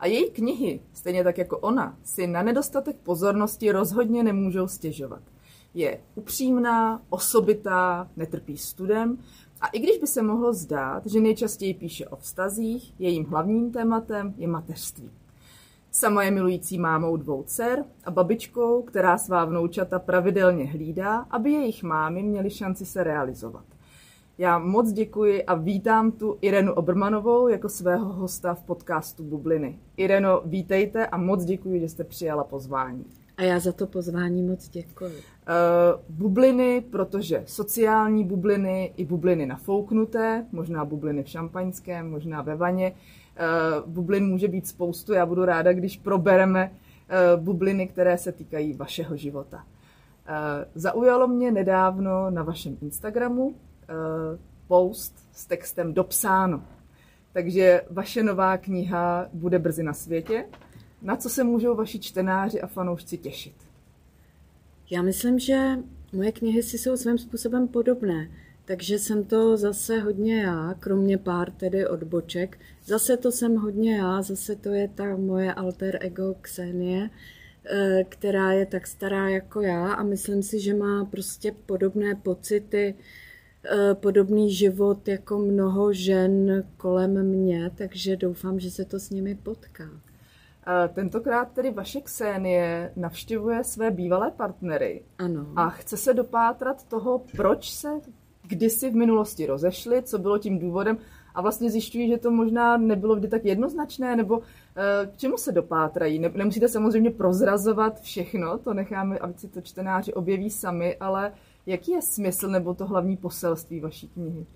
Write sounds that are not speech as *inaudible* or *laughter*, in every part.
A její knihy, stejně tak jako ona, si na nedostatek pozornosti rozhodně nemůžou stěžovat. Je upřímná, osobitá, netrpí studem a i když by se mohlo zdát, že nejčastěji píše o vztazích, jejím hlavním tématem je mateřství. Sama je milující mámou dvou dcer a babičkou, která svá vnoučata pravidelně hlídá, aby jejich mámy měly šanci se realizovat. Já moc děkuji a vítám tu Irenu Obermanovou jako svého hosta v podcastu Bubliny. Ireno, vítejte a moc děkuji, že jste přijala pozvání. A já za to pozvání moc děkuji. Uh, bubliny, protože sociální bubliny i bubliny nafouknuté, možná bubliny v šampaňském, možná ve vaně. Uh, bublin může být spoustu, já budu ráda, když probereme uh, bubliny, které se týkají vašeho života. Zaujalo mě nedávno na vašem Instagramu, post s textem dopsáno. Takže vaše nová kniha bude brzy na světě. Na co se můžou vaši čtenáři a fanoušci těšit? Já myslím, že moje knihy si jsou svým způsobem podobné. Takže jsem to zase hodně já, kromě pár tedy odboček. Zase to jsem hodně já, zase to je ta moje alter ego Ksenie, eh, která je tak stará jako já a myslím si, že má prostě podobné pocity, Eh, podobný život jako mnoho žen kolem mě, takže doufám, že se to s nimi potká. Tentokrát tedy vaše Ksenie navštěvuje své bývalé partnery. Ano. A chce se dopátrat toho, proč se kdysi v minulosti rozešli, co bylo tím důvodem a vlastně zjišťují, že to možná nebylo vždy tak jednoznačné, nebo eh, k čemu se dopátrají. Nemusíte samozřejmě prozrazovat všechno, to necháme, aby si to čtenáři objeví sami, ale Jaký je smysl nebo to hlavní poselství vaší knihy?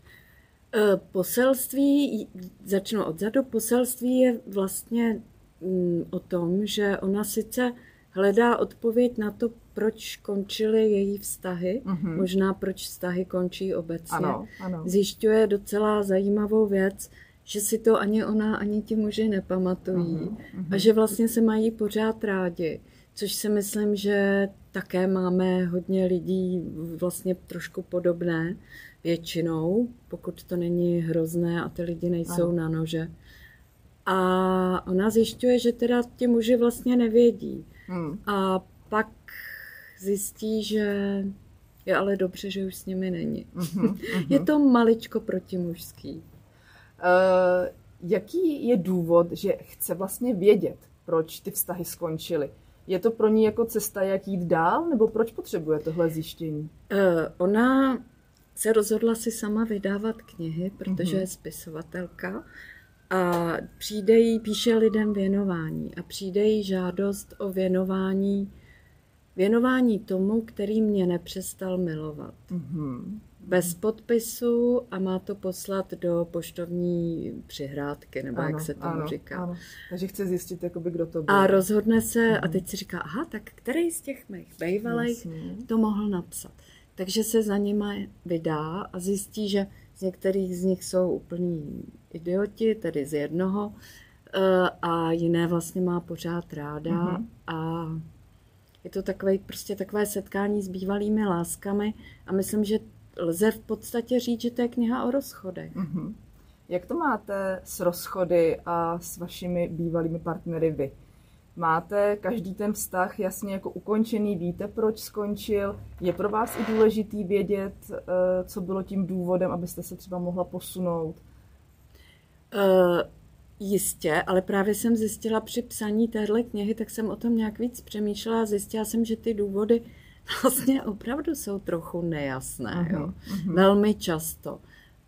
E, poselství, začnu odzadu, poselství je vlastně mm, o tom, že ona sice hledá odpověď na to, proč končily její vztahy, mm-hmm. možná proč vztahy končí obecně. Ano, ano. Zjišťuje docela zajímavou věc, že si to ani ona, ani ti muži nepamatují mm-hmm. a že vlastně se mají pořád rádi což si myslím, že také máme hodně lidí vlastně trošku podobné většinou, pokud to není hrozné a ty lidi nejsou ano. na nože. A ona zjišťuje, že teda ti muži vlastně nevědí. Hmm. A pak zjistí, že je ale dobře, že už s nimi není. Uh-huh, *laughs* uh-huh. Je to maličko protimužský. Uh, jaký je důvod, že chce vlastně vědět, proč ty vztahy skončily? Je to pro ní jako cesta, jak jít dál, nebo proč potřebuje tohle zjištění? Uh, ona se rozhodla si sama vydávat knihy, protože mm-hmm. je spisovatelka a přijde jí, píše lidem věnování a přijde jí žádost o věnování věnování tomu, který mě nepřestal milovat. Mm-hmm bez podpisu a má to poslat do poštovní přihrádky, nebo ano, jak se tomu ano, říká. Ano. Takže chce zjistit, jakoby, kdo to byl. A rozhodne se mhm. a teď si říká, aha, tak který z těch mých bývalých to mohl napsat. Takže se za nima vydá a zjistí, že z některých z nich jsou úplní idioti, tedy z jednoho, eh, a jiné vlastně má pořád ráda mm-hmm. a je to takové, prostě takové setkání s bývalými láskami a myslím, že lze v podstatě říct, že to je kniha o rozchodech. Mm-hmm. Jak to máte s rozchody a s vašimi bývalými partnery vy? Máte každý ten vztah jasně jako ukončený, víte, proč skončil? Je pro vás i důležitý vědět, eh, co bylo tím důvodem, abyste se třeba mohla posunout? Uh, jistě, ale právě jsem zjistila při psaní téhle knihy, tak jsem o tom nějak víc přemýšlela a zjistila jsem, že ty důvody vlastně opravdu jsou trochu nejasné. Uh-huh, jo? Uh-huh. Velmi často.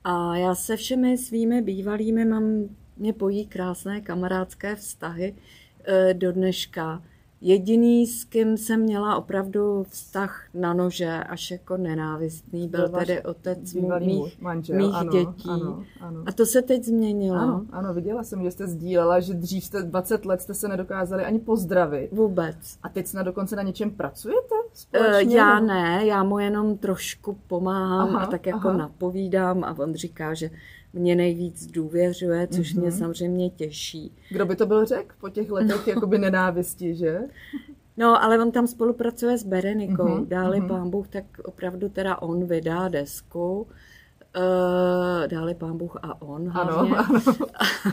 A já se všemi svými bývalými mám, mě pojí krásné kamarádské vztahy e, do dneška. Jediný, s kým jsem měla opravdu vztah na nože, až jako nenávistný, byl, váš tedy otec mých, manžel, mých ano, dětí. ano, ano. A to se teď změnilo. Ano, ano, viděla jsem, že jste sdílela, že dřív jste 20 let jste se nedokázali ani pozdravit. Vůbec. A teď snad dokonce na něčem pracujete Eh, společně? Já ne, já mu jenom trošku pomáhám Aha, a tak jako aha. napovídám a on říká, že mě nejvíc důvěřuje, což mě Mhm. samozřejmě těší. Kdo by to byl řekl po těch letech *laughs* jakoby nenávisti, že? No, ale on tam spolupracuje s Berenikou. Mhm, Dáli mhm. pán Bůh, tak opravdu teda on vydá desku. Uh, dáli pán Bůh a on hlavně. Ano, ano. *laughs*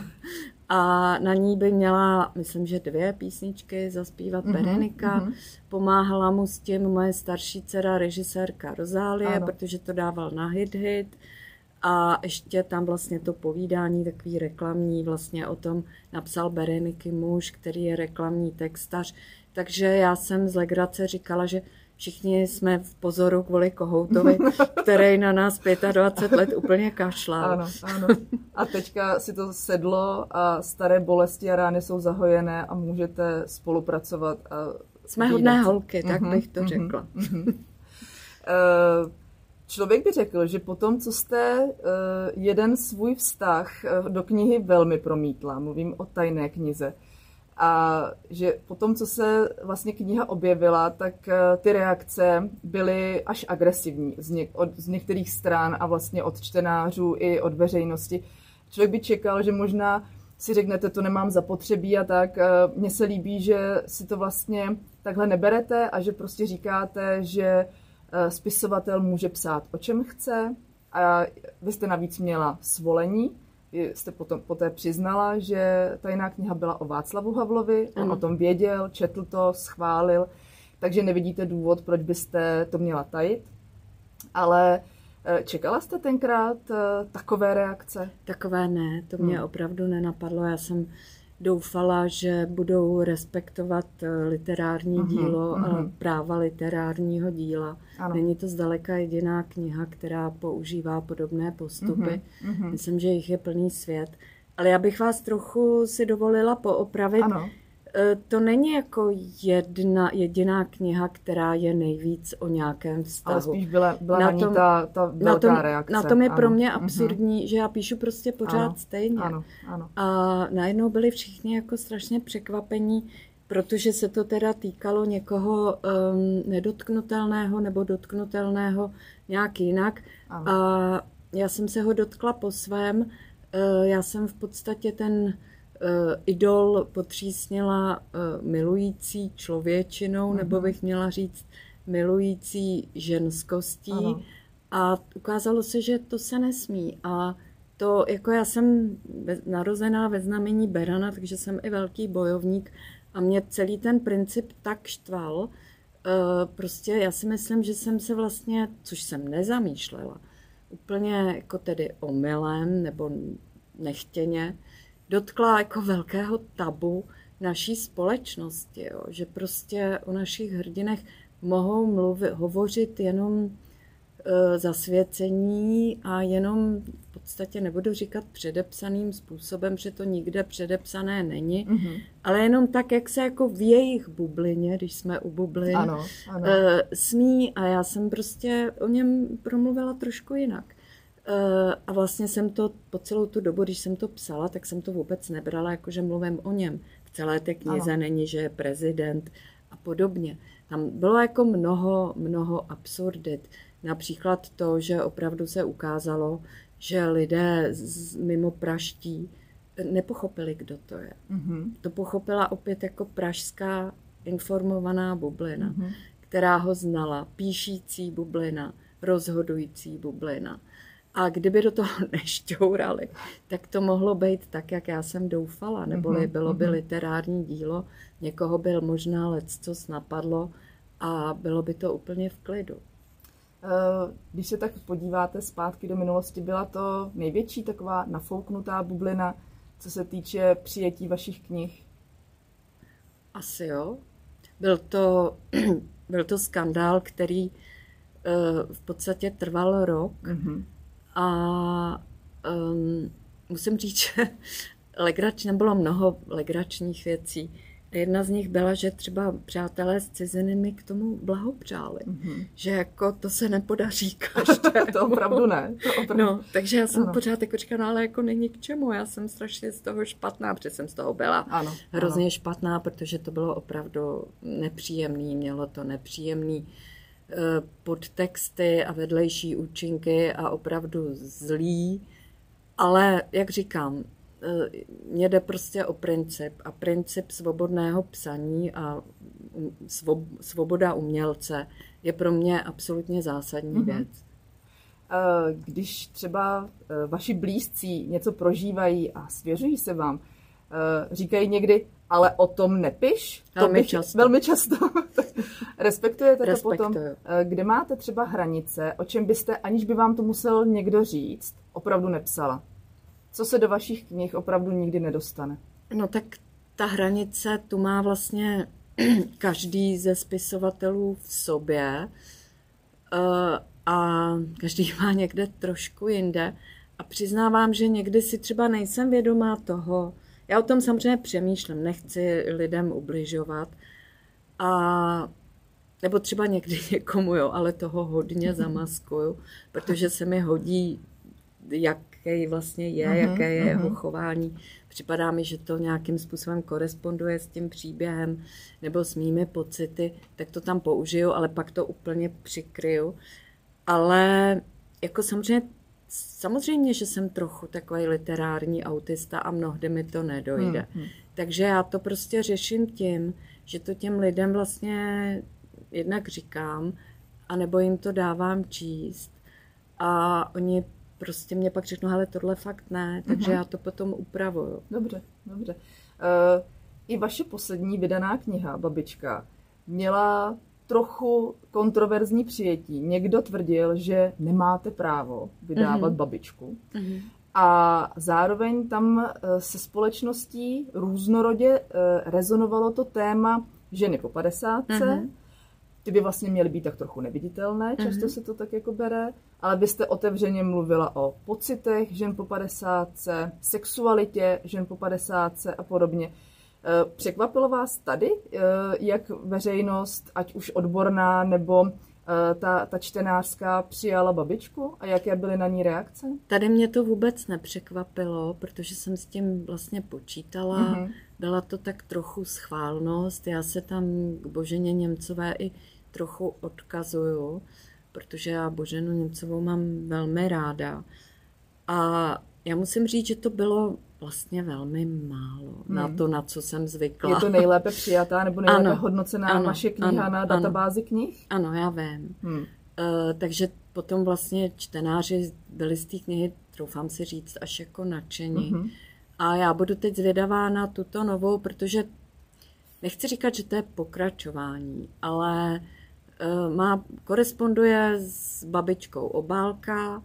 A na ní by měla, myslím, že dvě písničky zaspívat Mhm, Berenika. mhm. Pomáhala mu s tím moje starší dcera, režisérka Rozálie, Ano. protože to dával na hit hit. A ještě tam vlastně to povídání takový reklamní vlastně o tom napsal Bereniky muž, který je reklamní textař. Takže já jsem z legrace říkala, že všichni jsme v pozoru kvůli Kohoutovi, *laughs* který na nás 25 let úplně kašlal. Ano, ano. A teďka si to sedlo a staré bolesti a rány jsou zahojené a můžete spolupracovat. A Jsme hodné holky, tak Mhm, bych to mhm, řekla. mhm. *laughs* Eh, Člověk by řekl, že po tom, co jste eh, jeden svůj vztah eh, do knihy velmi promítla, mluvím o tajné knize, a že po tom, co se vlastně kniha objevila, tak eh, ty reakce byly až agresivní z, něk- od, z některých stran a vlastně od čtenářů i od veřejnosti. Člověk by čekal, že možná si řeknete, to nemám zapotřebí a tak. Eh, Mně se líbí, že si to vlastně takhle neberete a že prostě říkáte, že eh, spisovatel může psát o čem chce a vy jste navíc měla svolení, vy jste potom, poté přiznala, že tajná kniha byla o Václavu Havlovi, on Ano. o tom věděl, četl to, schválil, takže nevidíte důvod, proč byste to měla tajit. Ale eh, čekala jste tenkrát eh, takové reakce? Takové ne, to mě Hmm. opravdu nenapadlo. Já jsem doufala, že budou respektovat eh, literární Mhm, dílo a mhm. práva literárního díla. Ano. Není to zdaleka jediná kniha, která používá podobné postupy. Mhm. Myslím, že jich je plný svět. Ale já bych vás trochu si dovolila poopravit. Ano, To není jako jedna jediná kniha, která je nejvíc o nějakém vztahu. ale spíš byla, byla na, Na ní tom- ta, ta na velká tom, reakce. na tom je pro ano. mě Mhm. absurdní, že já píšu prostě pořád Ano, stejně. Ano, ano. A najednou byli všichni jako strašně překvapení, protože se to teda týkalo někoho um, nedotknutelného nebo dotknutelného nějak jinak. Ano. A já jsem se ho dotkla po svém. Eh, Já jsem v podstatě ten eh, idol potřísnila eh, milující člověčinou, nebo Mhm. bych měla říct milující ženskostí. Ano. A ukázalo se, že to se nesmí. A to, jako já jsem narozená ve znamení Berana, takže jsem i velký bojovník a mě celý ten princip tak štval. eh, Prostě já si myslím, že jsem se vlastně, což jsem nezamýšlela, úplně jako tedy omylem nebo nechtěně, dotkla jako velkého tabu naší společnosti, jo? že prostě o našich hrdinech mohou mluvit, hovořit jenom e, zasvěcení a jenom v podstatě nebudu říkat předepsaným způsobem, že to nikde předepsané není, Mhm. ale jenom tak, jak se jako v jejich bublině, když jsme u bublin, Ano, ano. eh, smí a já jsem prostě o něm promluvila trošku jinak. Eh, A vlastně jsem to po celou tu dobu, když jsem to psala, tak jsem to vůbec nebrala, jako že mluvím o něm. V celé té knize Ano. není, že je prezident a podobně. Tam bylo jako mnoho, mnoho absurdit. Například to, že opravdu se ukázalo, že lidé z, mimo praští nepochopili, kdo to je. Mhm. To pochopila opět jako pražská informovaná bublina, Mhm. která ho znala, píšící bublina, rozhodující bublina. A kdyby do toho *laughs* nešťourali, tak to mohlo být tak, jak já jsem doufala, neboli Mhm, bylo by mhm. literární dílo, někoho byl možná leccos napadlo a bylo by to úplně v klidu. Eh, Když se tak podíváte zpátky do minulosti, byla to největší taková nafouknutá bublina, co se týče přijetí vašich knih. Asi jo. Byl to, *clears throat* byl to skandál, který eh, v podstatě trval rok Mhm. A um, musím říct, *laughs* že legrač, bylo mnoho legračních věcí, jedna z nich byla, že třeba přátelé z ciziny mi k tomu blahopřáli. Mm-hmm. Že jako to se nepodaří *laughs* každé. to opravdu ne. To opravdu... No, takže já jsem ano. pořád jako říkala, no, ale jako není k čemu. Já jsem strašně z toho špatná, protože jsem z toho byla ano, hrozně ano. špatná, protože to bylo opravdu nepříjemný. Mělo to nepříjemný eh, podtexty a vedlejší účinky a opravdu zlý. Ale jak říkám, Eh, mně jde prostě o princip a princip svobodného psaní a svoboda umělce je pro mě absolutně zásadní mm-hmm. věc. Eh, když třeba eh, vaši blízcí něco prožívají a svěřují se vám, říkají někdy, ale o tom nepiš? To velmi bych, často. Velmi často. *laughs* Respektujete Respektuju. to potom? Kde máte třeba hranice, o čem byste, aniž by vám to musel někdo říct, opravdu nepsala? co se do vašich knih opravdu nikdy nedostane? No tak ta hranice tu má vlastně *clears throat* každý ze spisovatelů v sobě eh, a každý *laughs* má někde trošku jinde. A přiznávám, že někdy si třeba nejsem vědomá toho, já o tom samozřejmě přemýšlím, nechci lidem ubližovat, a nebo třeba někdy *laughs* někomu, jo, ale toho hodně zamaskuju, protože se mi hodí, jak jaký vlastně je, uh-huh, jaké je uh-huh. jeho chování. Připadá mi, že to nějakým způsobem koresponduje s tím příběhem nebo s mými pocity, tak to tam použiju, ale pak to úplně přikryju. Ale jako samozřejmě Samozřejmě, že jsem trochu takový literární autista a mnohdy mi to nedojde. Hmm. Takže já to prostě řeším tím, že to těm lidem vlastně jednak říkám, anebo jim to dávám číst a oni prostě mě pak řeknou, ale tohle fakt ne, takže uh-huh. já to potom upravuju. Dobře, dobře. Uh, I vaše poslední vydaná kniha, Babička, měla trochu kontroverzní přijetí. Někdo tvrdil, že nemáte právo vydávat uh-huh. babičku. Uh-huh. A zároveň tam eh, se společností různorodě eh, rezonovalo to téma ženy po padesátce, uh-huh ty by vlastně měly být tak trochu neviditelné, často mm-hmm. se to tak jako bere, ale byste otevřeně mluvila o pocitech žen po padesátce, sexualitě žen po padesátce a podobně. E, překvapilo vás tady, e, jak veřejnost, ať už odborná nebo e, ta, ta čtenářská přijala babičku a jaké byly na ní reakce? Tady mě to vůbec nepřekvapilo, protože jsem s tím vlastně počítala. Mm-hmm. Byla to tak trochu schválnost. Já se tam k Boženě Němcové i trochu odkazuju, protože já Boženu Němcovou mám velmi ráda. A já musím říct, že to bylo vlastně velmi málo hmm. na to, na co jsem zvykla. Je to nejlépe přijatá nebo *laughs* nejlépe ano, hodnocená ano, vaše kniha ano, na databázi ano, knih? Ano, já vím. Hmm. Uh, takže potom vlastně čtenáři byli z té knihy, troufám si říct, až jako nadšení. Hmm. A já budu teď zvědavá na tuto novou, protože nechci říkat, že to je pokračování, ale Eh, má, koresponduje s babičkou obálka,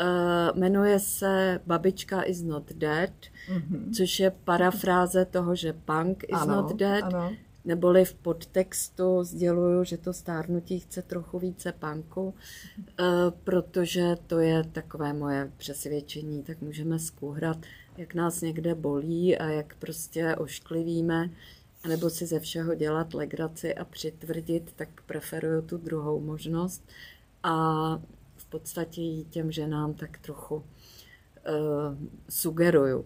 Uh, jmenuje se Babička is not dead, mm-hmm. což je parafráze toho, že punk is ano, not dead, ano. neboli v podtextu sděluju, že to stárnutí chce trochu více punku, uh, protože to je takové moje přesvědčení, tak můžeme zkouhrat, jak nás někde bolí a jak prostě ošklivíme nebo si ze všeho dělat legraci a přitvrdit, tak preferuju tu druhou možnost a podstatě jí těm ženám tak trochu uh, sugeruju. Uh,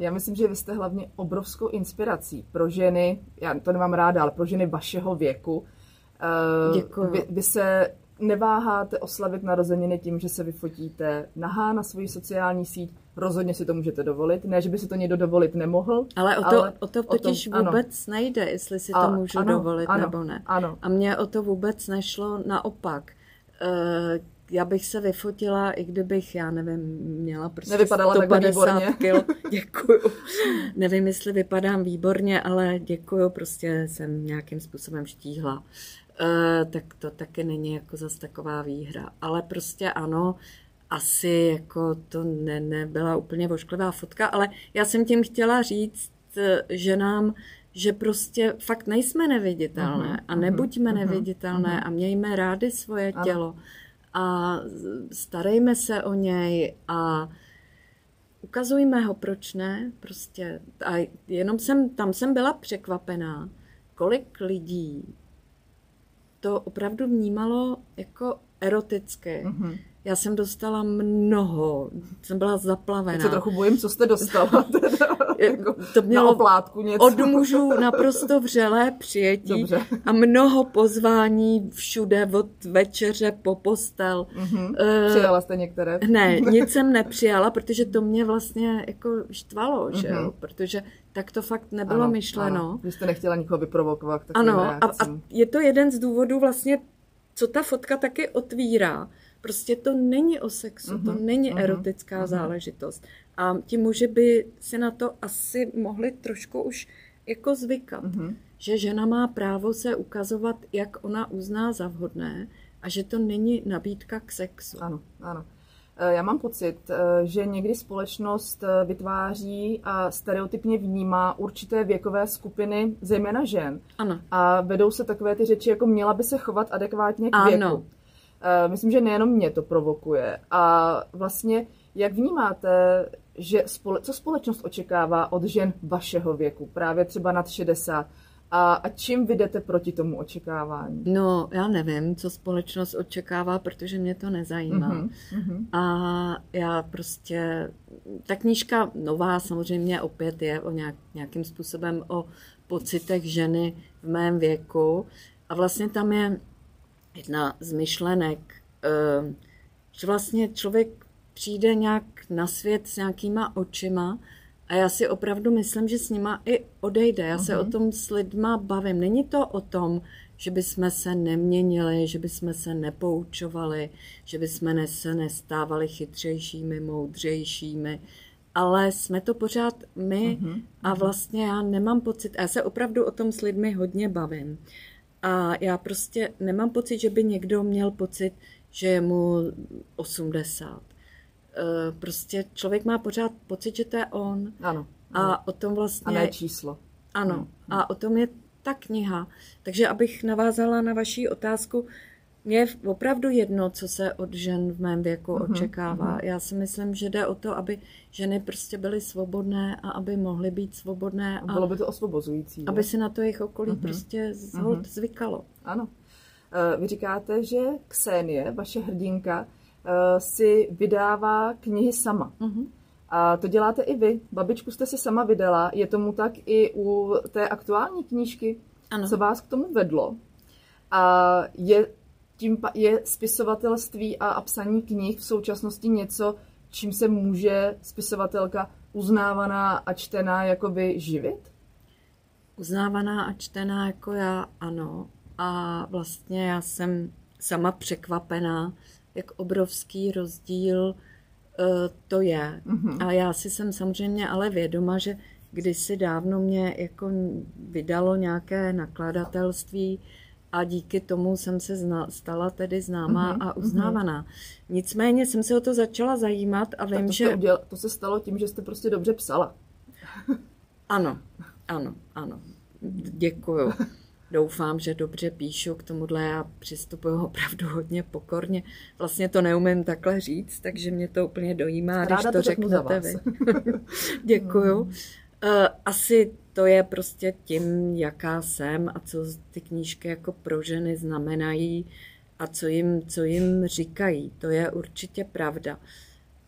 já myslím, že vy jste hlavně obrovskou inspirací pro ženy, já to nemám ráda, ale pro ženy vašeho věku. Uh, Děkuji. Vy, vy se neváháte oslavit narozeniny tím, že se vyfotíte nahá na svoji sociální síť, rozhodně si to můžete dovolit. Ne, že by si to někdo dovolit nemohl. Ale o to, ale o to totiž o tom, vůbec ano. nejde, jestli si to můžu ano, dovolit ano, nebo ne. Ano. A mně o to vůbec nešlo naopak. Uh, já bych se vyfotila, i kdybych, já nevím, měla prostě Nevypadala 150 kil. *laughs* Děkuju. nevím, jestli vypadám výborně, ale děkuju, prostě jsem nějakým způsobem štíhla. Uh, tak to taky není jako zas taková výhra. Ale prostě ano, asi jako to ne, nebyla úplně vošklivá fotka, ale já jsem tím chtěla říct eh, že nám, že prostě fakt nejsme neviditelné uh-huh, a nebuďme uh-huh, neviditelné uh-huh. a mějme rády svoje ano. tělo a starejme se o něj a ukazujme ho, proč ne, prostě. A jenom jsem, tam jsem byla překvapená, kolik lidí to opravdu vnímalo jako eroticky. Mm-hmm. Já jsem dostala mnoho, jsem byla zaplavená. Já se trochu bojím, co jste dostala. *laughs* jako to mělo na oplátku něco. od mužů naprosto vřelé přijetí Dobře. a mnoho pozvání všude od večeře po postel. Mm-hmm. Uh, Přijala jste některé? Ne, *laughs* nic jsem nepřijala, protože to mě vlastně jako štvalo, mm-hmm. že jo? Mhm. protože tak to fakt nebylo ano, myšleno. Ano. Vy jste nechtěla nikoho vyprovokovat. Ano, a, a je to jeden z důvodů vlastně, co ta fotka taky otvírá. Prostě to není o sexu, uh-huh, to mhm, není uh-huh, erotická uh-huh. záležitost. A ti muži by si na to asi mohli trošku už jako zvykat, uh-huh. že žena má právo se ukazovat, jak ona uzná za vhodné a že to není nabídka k sexu. Ano, ano. E, já mám pocit, e, že někdy společnost e, vytváří a stereotypně vnímá určité věkové skupiny, zejména žen. Ano. A vedou se takové ty řeči, jako měla by se chovat adekvátně k ano. věku. Myslím, že nejenom mě to provokuje. A vlastně, jak vnímáte že spole, co společnost očekává od žen vašeho věku, právě třeba nad 60, a, a čím vy jdete proti tomu očekávání? No, já nevím, co společnost očekává, protože mě to nezajímá. Uh-huh, A já prostě, ta knížka nová samozřejmě opět je o nějak, nějakým způsobem o pocitech ženy v mém věku. A vlastně tam je jedna z myšlenek, eh, že vlastně člověk přijde nějak na svět s nějakýma očima a já si opravdu myslím, že s nima i odejde. Já uh-huh. se o mhm. tom s lidma bavím. Není to o tom, že bychom se neměnili, že bychom se nepoučovali, že bychom se nestávali chytřejšími, moudřejšími, ale jsme to pořád my uh-huh. a mhm. vlastně já nemám pocit, já se opravdu o tom s lidmi hodně bavím. A já prostě nemám pocit, že by někdo měl pocit, že je mu 80 Eh, prostě člověk má pořád pocit, že to je on. Ano. A o tom vlastně... A ne číslo. Ano. A o tom je ta kniha. Takže abych navázala na vaši otázku, mě je opravdu jedno, co se od žen v mém věku uh-huh, očekává. Uh-huh. Já si myslím, že jde o to, aby ženy prostě byly svobodné a aby mohly být svobodné. A bylo by to osvobozující. Aby se na to jejich okolí uh-huh. prostě uh-huh. zvykalo. Ano. Eh, vy říkáte, že Ksenie, vaše hrdinka, Eh, si vydává knihy sama. Uh-huh. A to děláte i vy. Babičku jste si sama vydala. Je tomu tak i u té aktuální knížky? Ano. Co vás k tomu vedlo? A je, tím je spisovatelství a, a psaní knih v současnosti něco, čím se může spisovatelka uznávaná a čtená jakoby živit? Uznávaná a čtená jako já, ano. A vlastně já jsem sama překvapená, jak obrovský rozdíl uh, to je. Mm-hmm. A já si jsem samozřejmě ale vědoma, že kdysi dávno mě jako vydalo nějaké nakladatelství a díky tomu jsem se zna, stala tedy známá mm-hmm, a uznávaná. Mm-hmm. Nicméně jsem se o to začala zajímat a vím, to že... Udělal, to se stalo tím, že jste prostě dobře psala. *laughs* ano, ano, ano. Děkuju. doufám, že dobře píšu k tomuhle. Já přistupuju opravdu hodně pokorně. Vlastně to neumím takhle říct, takže mě to úplně dojímá, Ráda když to, to řeknete vy. *laughs* Děkuju. Hmm. *laughs* Eh, asi to je prostě tím, jaká jsem a co ty knížky jako pro ženy znamenají a co jim, co jim říkají. To je určitě pravda.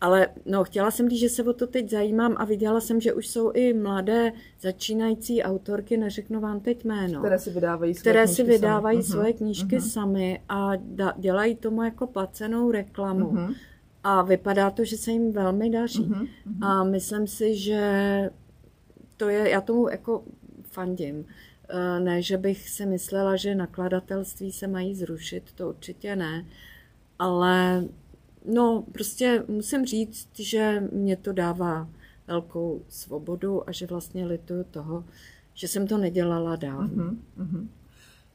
Ale no, chtěla jsem říct, že se o to teď zajímám a viděla jsem, že už jsou i mladé začínající autorky, neřeknu vám teď jméno, které si vydávají svoje které knížky, si vydávají sami. Mhm, svoje knížky uh-huh. sami a da, dělají tomu jako placenou reklamu. Uh-huh. A vypadá to, že se jim velmi daří. Uh-huh. A myslím si, že to je, já tomu jako fandím. Eh, ne, že bych si myslela, že nakladatelství se mají zrušit, to určitě ne, ale No, prostě musím říct, že mě to dává velkou svobodu a že vlastně lituju toho, že jsem to nedělala dál. Uh-huh, uh-huh.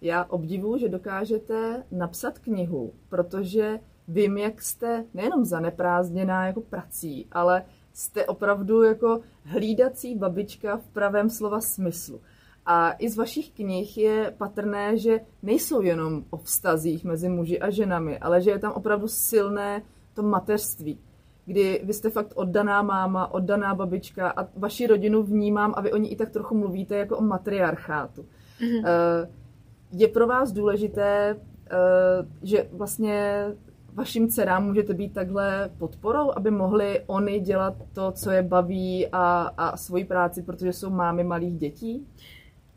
Já obdivuju, že dokážete napsat knihu, protože vím, jak jste nejenom zaneprázdněná jako prací, ale jste opravdu jako hlídací babička v pravém slova smyslu. A i z vašich knih je patrné, že nejsou jenom o vztazích mezi muži a ženami, ale že je tam opravdu silné to mateřství. kdy vy jste fakt oddaná máma, oddaná babička a vaši rodinu vnímám a vy o ní i tak trochu mluvíte jako o matriarchátu. Mm-hmm. Je pro vás důležité, že vlastně vašim dcerám můžete být takhle podporou, aby mohli oni dělat to, co je baví a, a svoji práci, protože jsou mámy malých dětí?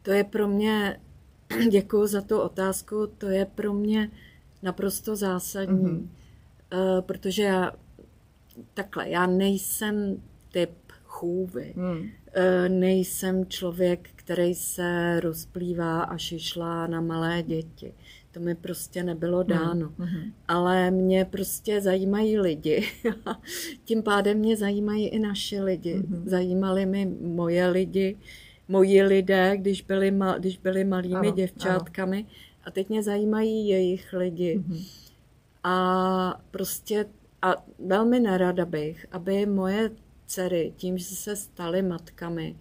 To je pro mě, *clears throat* děkuji za tu otázku, to je pro mě naprosto zásadní, mm-hmm. protože já takhle, já nejsem typ chůvy, mm. nejsem člověk, který se rozplývá a šišlá na malé děti. To mi prostě nebylo hmm, dáno. Mm. Ale mě prostě zajímají lidi. *laughs* Tím pádem mě zajímají i naše lidi. Mm. Zajímali mi moje lidi, moji lidé, když byli, mal, když byli malými ano, děvčátkami. Ano. A teď mě zajímají jejich lidi. Mm. A prostě a velmi nerada bych, aby moje dcery tím, že se staly matkami,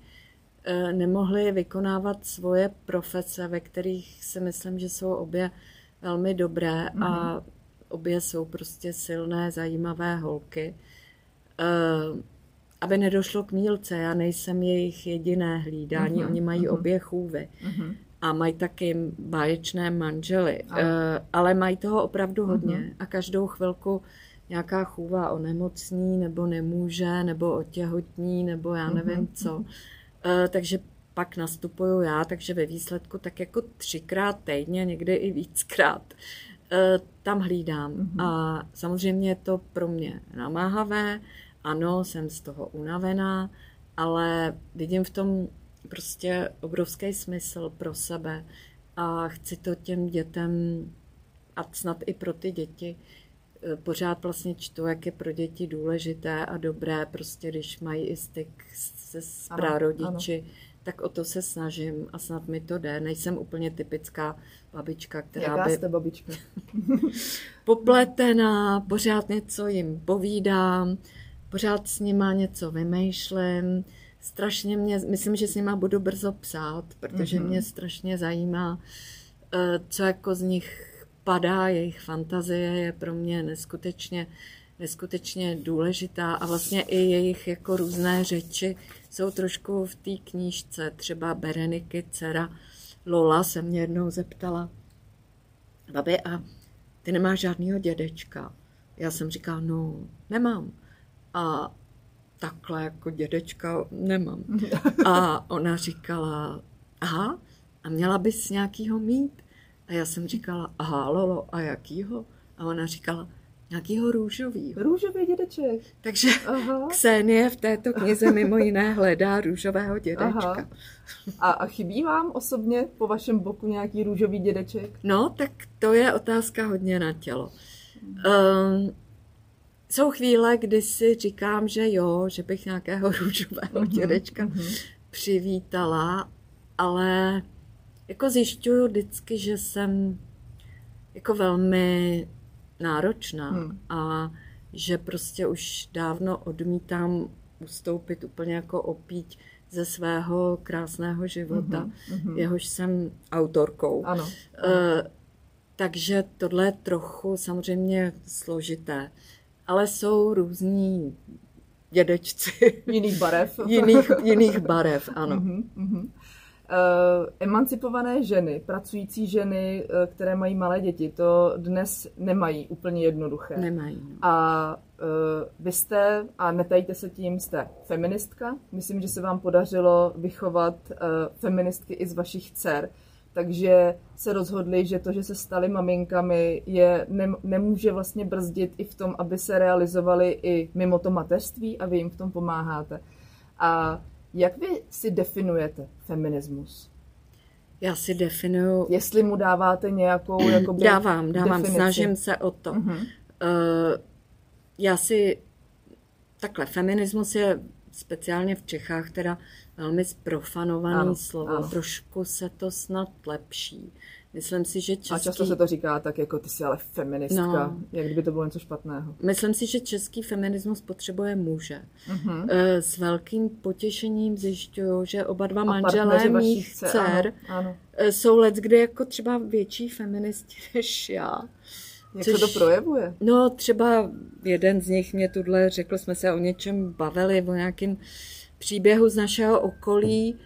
Eh, nemohli vykonávat svoje profese, ve kterých si myslím, že jsou obě velmi dobré mm-hmm. a mhm. obě jsou prostě silné, zajímavé holky. Eh, aby nedošlo k mílce, já nejsem jejich jediné hlídání, mm-hmm. oni mají mm-hmm. obě chůvy. Mm-hmm. A mají taky báječné manžely, a. Eh, ale mají toho opravdu hodně mm-hmm. a každou chvilku nějaká chůva onemocní, nebo nemůže, nebo otěhotní, nebo já nevím mm-hmm. co. Eh, takže pak nastupuju já, takže ve výsledku tak jako třikrát týdně, někdy i víckrát, eh, tam hlídám. Mm-hmm. A samozřejmě je to pro mě namáhavé, ano, jsem z toho unavená, ale vidím v tom prostě obrovský smysl pro sebe a chci to těm dětem a snad i pro ty děti pořád vlastně čtu, jak je pro děti důležité a dobré, prostě když mají i styk se s prarodiči, tak o to se snažím a snad mi to jde. Nejsem úplně typická babička, která Jaká by... jste babička? *laughs* popletená, pořád něco jim povídám, pořád s nima něco vymýšlím. Strašně mě, myslím, že s nima budu brzo psát, protože mm-hmm. mě strašně zajímá, eh, co jako z nich padá, jejich fantazie je pro mě neskutečně neskutečně důležitá a vlastně i jejich jako různé řeči jsou trošku v té knížce. Třeba Bereniky, dcera Lola se mě jednou zeptala, babi, a ty nemáš žádného dědečka? Já jsem říkala, no, nemám. A takhle jako dědečka nemám. *laughs* A ona říkala, aha, a měla bys nějakýho mít? A já jsem říkala, aha, Lolo, a jakýho? A ona říkala, Nějakýho růžový. Růžový dědeček. Takže Aha. Ksenie v této knize mimo jiné hledá růžového dědečka. Aha. A, a chybí vám osobně po vašem boku nějaký růžový dědeček? No, tak to je otázka hodně na tělo. Um, jsou chvíle, kdy si říkám, že jo, že bych nějakého *laughs* růžového uh-huh, dědečka uh-huh. přivítala, ale jako zjišťuju vždycky, že jsem jako velmi náročná hmm. a že prostě už dávno odmítám ustoupit úplně jako opít ze svého krásného života, mm-hmm. jehož jsem autorkou. Ano. Uh, takže tohle je trochu samozřejmě složité. Ale jsou různí dědečci. Jiných barev. *laughs* jiných, jiných barev, ano. Mm-hmm. Uh, emancipované ženy, pracující ženy, uh, které mají malé děti, to dnes nemají úplně jednoduché. Nemají. No. A uh, vy jste, a netajte se tím, jste feministka. Myslím, že se vám podařilo vychovat uh, feministky i z vašich dcer. Takže se rozhodli, že to, že se stali maminkami, je, ne, nemůže vlastně brzdit i v tom, aby se realizovali i mimo to mateřství a vy jim v tom pomáháte. A jak vy si definujete feminismus? Já si definuju... Jestli mu dáváte nějakou *clears throat* jakoby, Dávám, dávám, definici. snažím se o to. Uh-huh. Uh, já si... Takhle, feminismus je speciálně v Čechách teda velmi zprofanovaný ano, slovo. Ano. Trošku se to snad lepší. Myslím si, že český... A často se to říká tak, jako ty jsi ale feministka, no. jak kdyby to bylo něco špatného. Myslím si, že český feminismus potřebuje muže. Uh-huh. S velkým potěšením zjišťuju, že oba dva manželé mých dcer ano, ano. Eh, jsou let, kdy jako třeba větší feministi *laughs* než já. Jak Což, se to projevuje? No třeba jeden z nich mě tuhle řekl, jsme se o něčem bavili, o nějakém příběhu z našeho okolí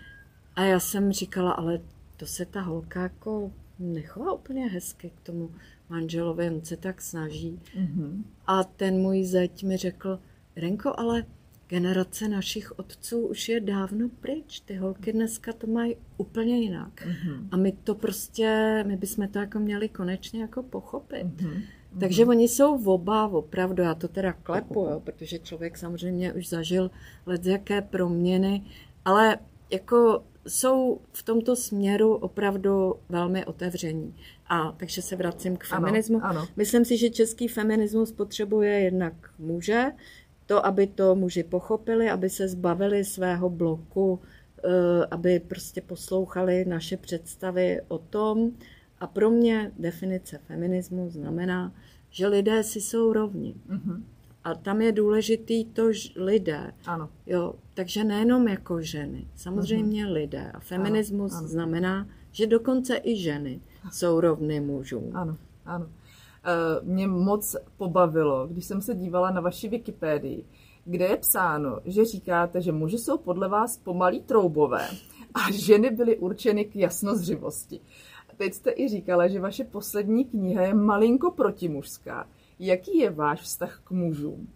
a já jsem říkala, ale to se ta holka jako nechová úplně hezky k tomu manželovi, on se tak snaží. Mm-hmm. A ten můj zeď mi řekl, Renko, ale generace našich otců už je dávno pryč. Ty holky dneska to mají úplně jinak. Mm-hmm. A my to prostě, my bychom to jako měli konečně jako pochopit. Mm-hmm. Takže oni jsou v oba, opravdu, já to teda klepu, jo, protože člověk samozřejmě už zažil let jaké proměny, ale jako jsou v tomto směru opravdu velmi otevření. A takže se vracím k feminismu. Ano, ano. Myslím si, že český feminismus potřebuje jednak muže, to, aby to muži pochopili, aby se zbavili svého bloku, eh, aby prostě poslouchali naše představy o tom. A pro mě definice feminismu znamená, že lidé si jsou rovni. Mm-hmm. A tam je důležitý to lidé. Ano. Jo, takže nejenom jako ženy, samozřejmě mm-hmm. lidé. A feminismus ano, ano. znamená, že dokonce i ženy jsou rovny mužům. Ano, ano. Uh, mě moc pobavilo, když jsem se dívala na vaši Wikipedii, kde je psáno, že říkáte, že muži jsou podle vás pomalí troubové a ženy byly určeny k jasnozřivosti. Teď jste i říkala, že vaše poslední kniha je malinko protimužská. Jaký je váš vztah k mužům?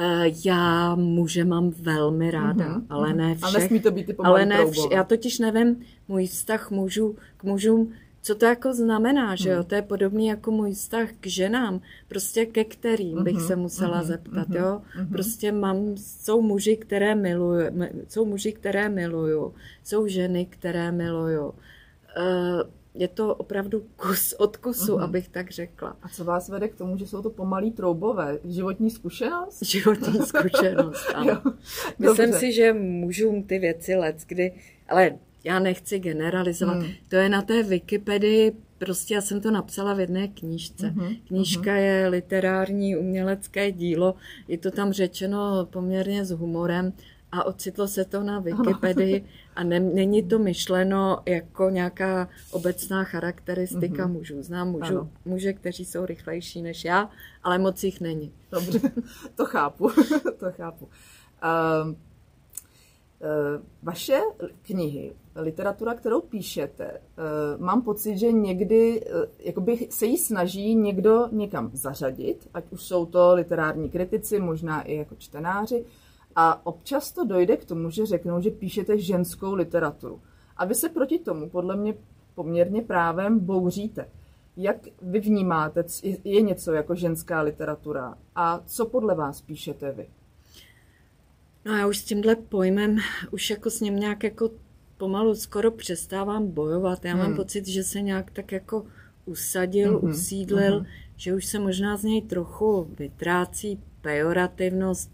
Eh, já muže mám velmi ráda, mm-hmm, ale ne všech. Ale nesmí to být ty ale ne všech. Já totiž nevím, můj vztah mužů, k mužům, co to jako znamená, že jo? Hmm. To je podobný jako můj vztah k ženám, prostě ke kterým bych mm-hmm, se musela mm-hmm, zeptat, mm-hmm, jo? Mm-hmm. Prostě mám, jsou muži, které miluju, jsou muži, které miluju, jsou ženy, které miluju. Uh, je to opravdu kus od kusu, mm-hmm. abych tak řekla. A co vás vede k tomu, že jsou to pomalí troubové? Životní zkušenost? Životní *laughs* zkušenost, ano. Myslím si, že můžu ty věci let, kdy, ale já nechci generalizovat. Mm. To je na té Wikipedii, prostě já jsem to napsala v jedné knížce. Mm-hmm. Knížka mm-hmm. je literární umělecké dílo, je to tam řečeno poměrně s humorem a ocitlo se to na Wikipedii a ne, není to myšleno jako nějaká obecná charakteristika mm-hmm. mužů. Znám mužů, muže, kteří jsou rychlejší než já, ale moc jich není. Dobře, to chápu, *laughs* to chápu. Uh, uh, vaše knihy, literatura, kterou píšete, uh, mám pocit, že někdy uh, jakoby se jí snaží někdo někam zařadit, ať už jsou to literární kritici, možná i jako čtenáři, a občas to dojde k tomu, že řeknou, že píšete ženskou literaturu. A vy se proti tomu podle mě poměrně právem bouříte. Jak vy vnímáte, je něco jako ženská literatura a co podle vás píšete vy? No já už s tímhle pojmem, už jako s ním nějak jako pomalu skoro přestávám bojovat. Já hmm. mám pocit, že se nějak tak jako usadil, mm-hmm. usídlil, mm-hmm. že už se možná z něj trochu vytrácí pejorativnost,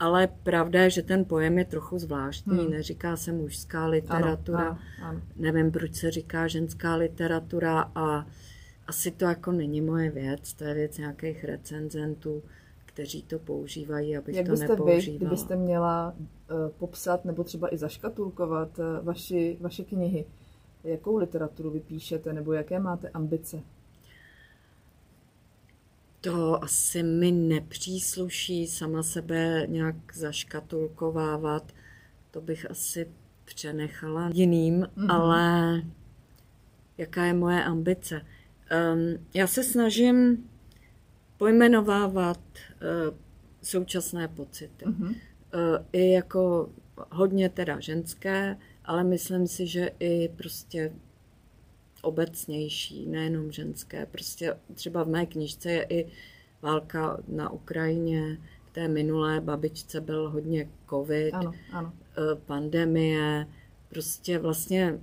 ale pravda je, že ten pojem je trochu zvláštní. Hmm. Neříká se mužská literatura. Ano, ano, ano. Nevím, proč se říká ženská literatura a asi to jako není moje věc. To je věc nějakých recenzentů, kteří to používají, abych Jak to byste nepoužívala. vy, kdybyste měla uh, popsat nebo třeba i zaškatulkovat uh, vaši, vaše knihy, jakou literaturu vypíšete nebo jaké máte ambice? To asi mi nepřísluší sama sebe nějak zaškatulkovávat. To bych asi přenechala jiným, mm-hmm. ale jaká je moje ambice? Um, já se snažím pojmenovávat uh, současné pocity. Mm-hmm. Uh, I jako hodně teda ženské, ale myslím si, že i prostě obecnější, nejenom ženské. Prostě třeba v mé knižce je i válka na Ukrajině, v té minulé babičce byl hodně covid, ano, ano. Eh, pandemie, prostě vlastně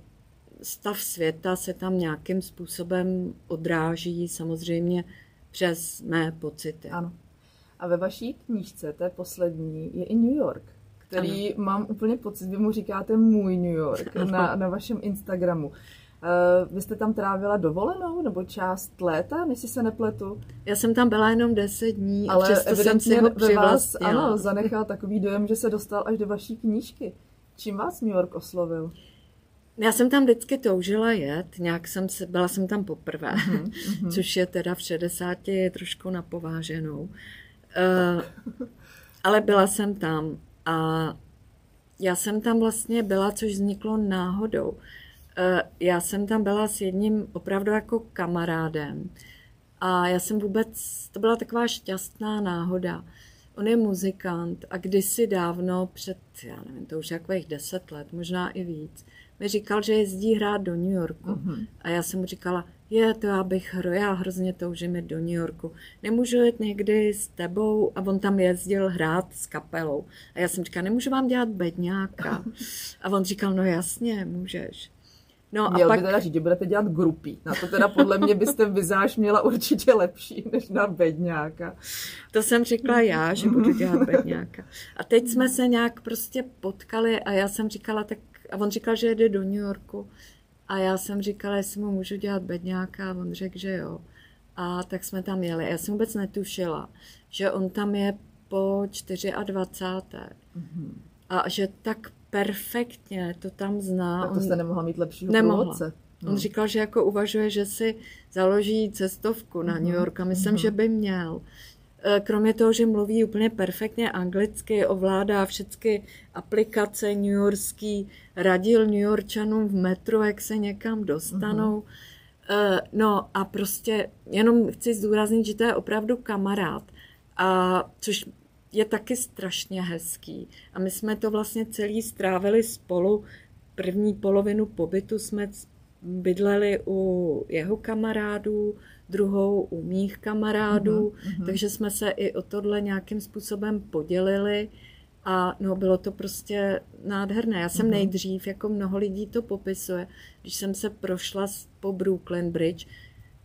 stav světa se tam nějakým způsobem odráží samozřejmě přes mé pocity. Ano. A ve vaší knížce, té poslední, je i New York, který ano. mám úplně pocit, vy mu říkáte můj New York na, na vašem Instagramu. Uh, vy jste tam trávila dovolenou nebo část léta, než si se nepletu? Já jsem tam byla jenom 10 dní Ale a přesto jsem si ho ve vás, ano, zanechal takový dojem, že se dostal až do vaší knížky. Čím vás New York oslovil? Já jsem tam vždycky toužila jet, nějak jsem se, byla jsem tam poprvé, Mhm, mm-hmm. *laughs* což je teda v 60 je trošku napováženou. Uh, ale byla jsem tam a já jsem tam vlastně byla, což vzniklo náhodou. Uh, já jsem tam byla s jedním opravdu jako kamarádem a já jsem vůbec, to byla taková šťastná náhoda. On je muzikant a kdysi dávno, před, já nevím, to už takových deset let, možná i víc, mi říkal, že jezdí hrát do New Yorku. Mm-hmm. A já jsem mu říkala, je, to já bych, hro, já hrozně toužím jít do New Yorku. Nemůžu jít někdy s tebou? A on tam jezdil hrát s kapelou. A já jsem říkala, nemůžu vám dělat bedňáka. *laughs* A on říkal, no jasně, můžeš. No Měl a pak... by teda říct, že budete dělat grupy. Na to teda podle mě byste vizáž měla určitě lepší než na bedňáka. To jsem řekla já, že budu dělat bedňáka. A teď jsme se nějak prostě potkali a já jsem říkala, tak a on říkal, že jede do New Yorku. A já jsem říkala, jestli mu můžu dělat bedňáka a on řekl, že jo. A tak jsme tam jeli. Já jsem vůbec netušila, že on tam je po 24. Mm-hmm. A že tak perfektně to tam zná. Tak to jste nemohla mít lepšího nemohla. průvodce. No. On říkal, že jako uvažuje, že si založí cestovku na New York a myslím, mm-hmm. že by měl. Kromě toho, že mluví úplně perfektně anglicky, ovládá všechny aplikace New Yorkský, radil New Yorkčanům v metru, jak se někam dostanou. Mm-hmm. No a prostě jenom chci zdůraznit, že to je opravdu kamarád. A což je taky strašně hezký. A my jsme to vlastně celý strávili spolu. První polovinu pobytu jsme bydleli u jeho kamarádů, druhou u mých kamarádů, mm-hmm. takže jsme se i o tohle nějakým způsobem podělili a no, bylo to prostě nádherné. Já jsem mm-hmm. nejdřív, jako mnoho lidí to popisuje, když jsem se prošla po Brooklyn Bridge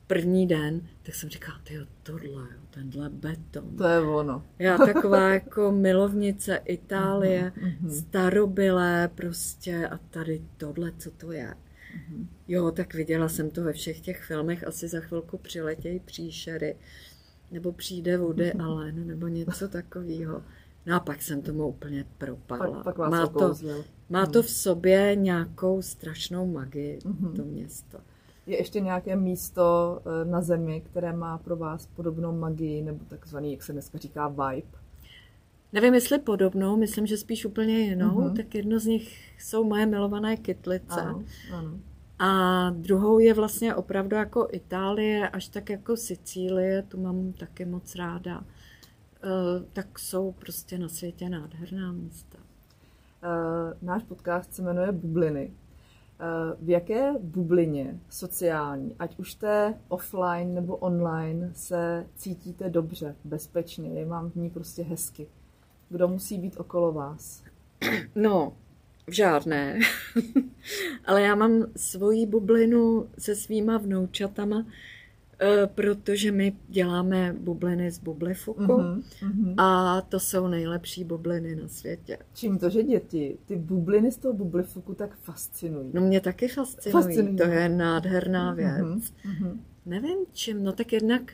první den, tak jsem říkala, ty tohle, tenhle beton. To je ono. Já taková *laughs* jako milovnice Itálie, mm-hmm. starobylé prostě a tady tohle, co to je. Mm-hmm. Jo, tak viděla jsem to ve všech těch filmech, asi za chvilku přiletějí příšery, nebo přijde Woody mm-hmm. Allen, nebo něco takového. No a pak jsem tomu úplně propadla. Pak, pak má, to, má to v sobě nějakou strašnou magii, mm-hmm. to město. Je ještě nějaké místo na zemi, které má pro vás podobnou magii, nebo takzvaný, jak se dneska říká, vibe? Nevím, jestli podobnou, myslím, že spíš úplně jinou, mm-hmm. tak jedno z nich jsou moje milované kytlice. Ano, ano. A druhou je vlastně opravdu jako Itálie, až tak jako Sicílie, tu mám taky moc ráda. E, tak jsou prostě na světě nádherná místa. E, náš podcast se jmenuje Bubliny. E, v jaké bublině sociální, ať už té offline nebo online, se cítíte dobře, bezpečně, je vám v ní prostě hezky? Kdo musí být okolo vás? No, v žádné. *laughs* Ale já mám svoji bublinu se svýma vnoučatama, protože my děláme bubliny z bublifuku uh-huh, uh-huh. a to jsou nejlepší bubliny na světě. Čím to, že děti ty bubliny z toho bublifuku tak fascinují? No mě taky fascinují, fascinují. to je nádherná věc. Uh-huh, uh-huh. Nevím čím, no tak jednak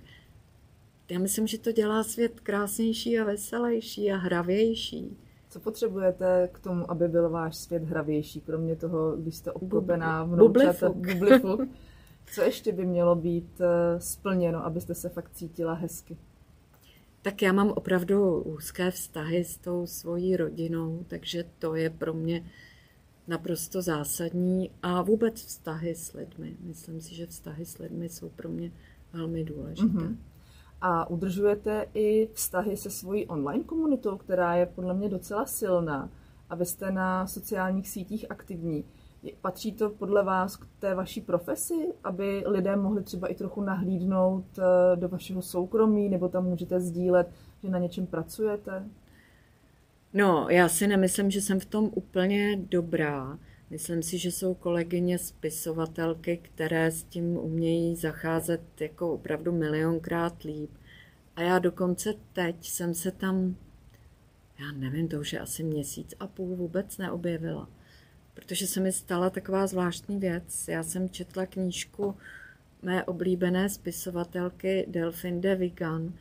já myslím, že to dělá svět krásnější a veselější a hravější. Co potřebujete k tomu, aby byl váš svět hravější, kromě toho, když jste obklopená vnoučata, bublifuk? *laughs* Co ještě by mělo být splněno, abyste se fakt cítila hezky? Tak já mám opravdu úzké vztahy s tou svojí rodinou, takže to je pro mě naprosto zásadní. A vůbec vztahy s lidmi. Myslím si, že vztahy s lidmi jsou pro mě velmi důležité. Mm-hmm a udržujete i vztahy se svojí online komunitou, která je podle mě docela silná a vy jste na sociálních sítích aktivní. Patří to podle vás k té vaší profesi, aby lidé mohli třeba i trochu nahlídnout eh, do vašeho soukromí, nebo tam můžete sdílet, že na něčem pracujete? No, já si nemyslím, že jsem v tom úplně dobrá. Myslím si, že jsou kolegyně spisovatelky, které s tím umějí zacházet jako opravdu milionkrát líp. A já dokonce teď jsem se tam, já nevím, to už je asi měsíc a půl vůbec neobjevila. Protože se mi stala taková zvláštní věc. Já jsem četla knížku mé oblíbené spisovatelky Delphine de Vigan,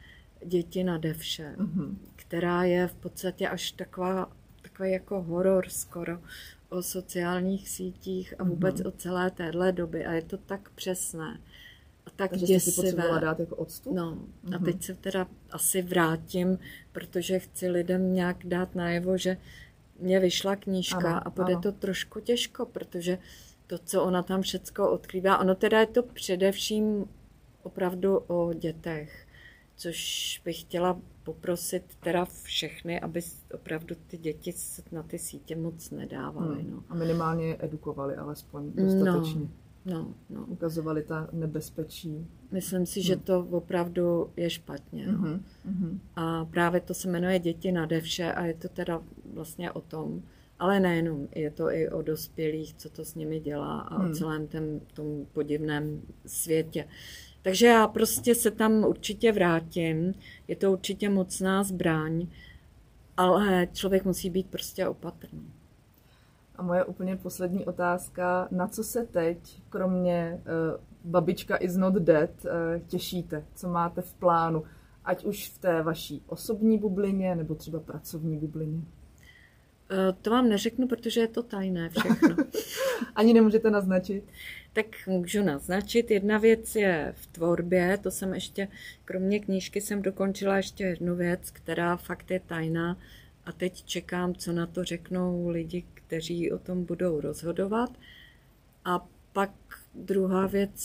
Děti na devše, mm-hmm. která je v podstatě až taková, takový jako horor skoro o sociálních sítích a vůbec mm-hmm. o celé téhle doby a je to tak přesné a tak Takže děsivé. si dát jako odstup? No mm-hmm. a teď se teda asi vrátím, protože chci lidem nějak dát najevo, že mě vyšla knížka ano, a bude ano. to trošku těžko, protože to, co ona tam všecko odkrývá, ono teda je to především opravdu o dětech, což bych chtěla poprosit teda všechny, aby opravdu ty děti na ty sítě moc nedávaly. Hmm. No. A minimálně edukovali alespoň dostatečně. No. No, no. Ukazovali ta nebezpečí. Myslím si, že hmm. to opravdu je špatně. No. Mm-hmm. A právě to se jmenuje Děti na devše a je to teda vlastně o tom, ale nejenom, je to i o dospělých, co to s nimi dělá a hmm. o celém tom, tom podivném světě. Takže já prostě se tam určitě vrátím, je to určitě mocná zbraň, ale člověk musí být prostě opatrný. A moje úplně poslední otázka, na co se teď, kromě uh, Babička is not dead, uh, těšíte? Co máte v plánu? Ať už v té vaší osobní bublině, nebo třeba pracovní bublině? Uh, to vám neřeknu, protože je to tajné všechno. *laughs* Ani nemůžete naznačit? Tak můžu naznačit. Jedna věc je v tvorbě, to jsem ještě, kromě knížky jsem dokončila ještě jednu věc, která fakt je tajná a teď čekám, co na to řeknou lidi, kteří o tom budou rozhodovat. A pak druhá věc,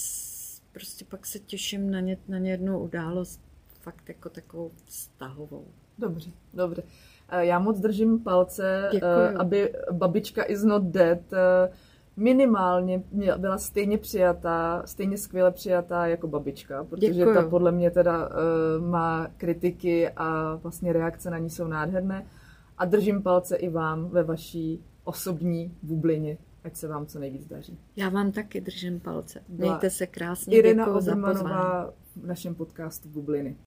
prostě pak se těším na, ně, na jednu událost, fakt jako takovou vztahovou. Dobře, dobře. Eh, já moc držím palce, Děkuju. Eh, aby babička is not dead eh, minimálně byla stejně přijatá, stejně skvěle přijatá jako babička, protože Děkuju. ta podle mě teda má kritiky a vlastně reakce na ní jsou nádherné. A držím palce i vám ve vaší osobní bublině, ať se vám co nejvíc daří. Já vám taky držím palce. Mějte se krásně. Irina Obermanová v našem podcastu Bubliny.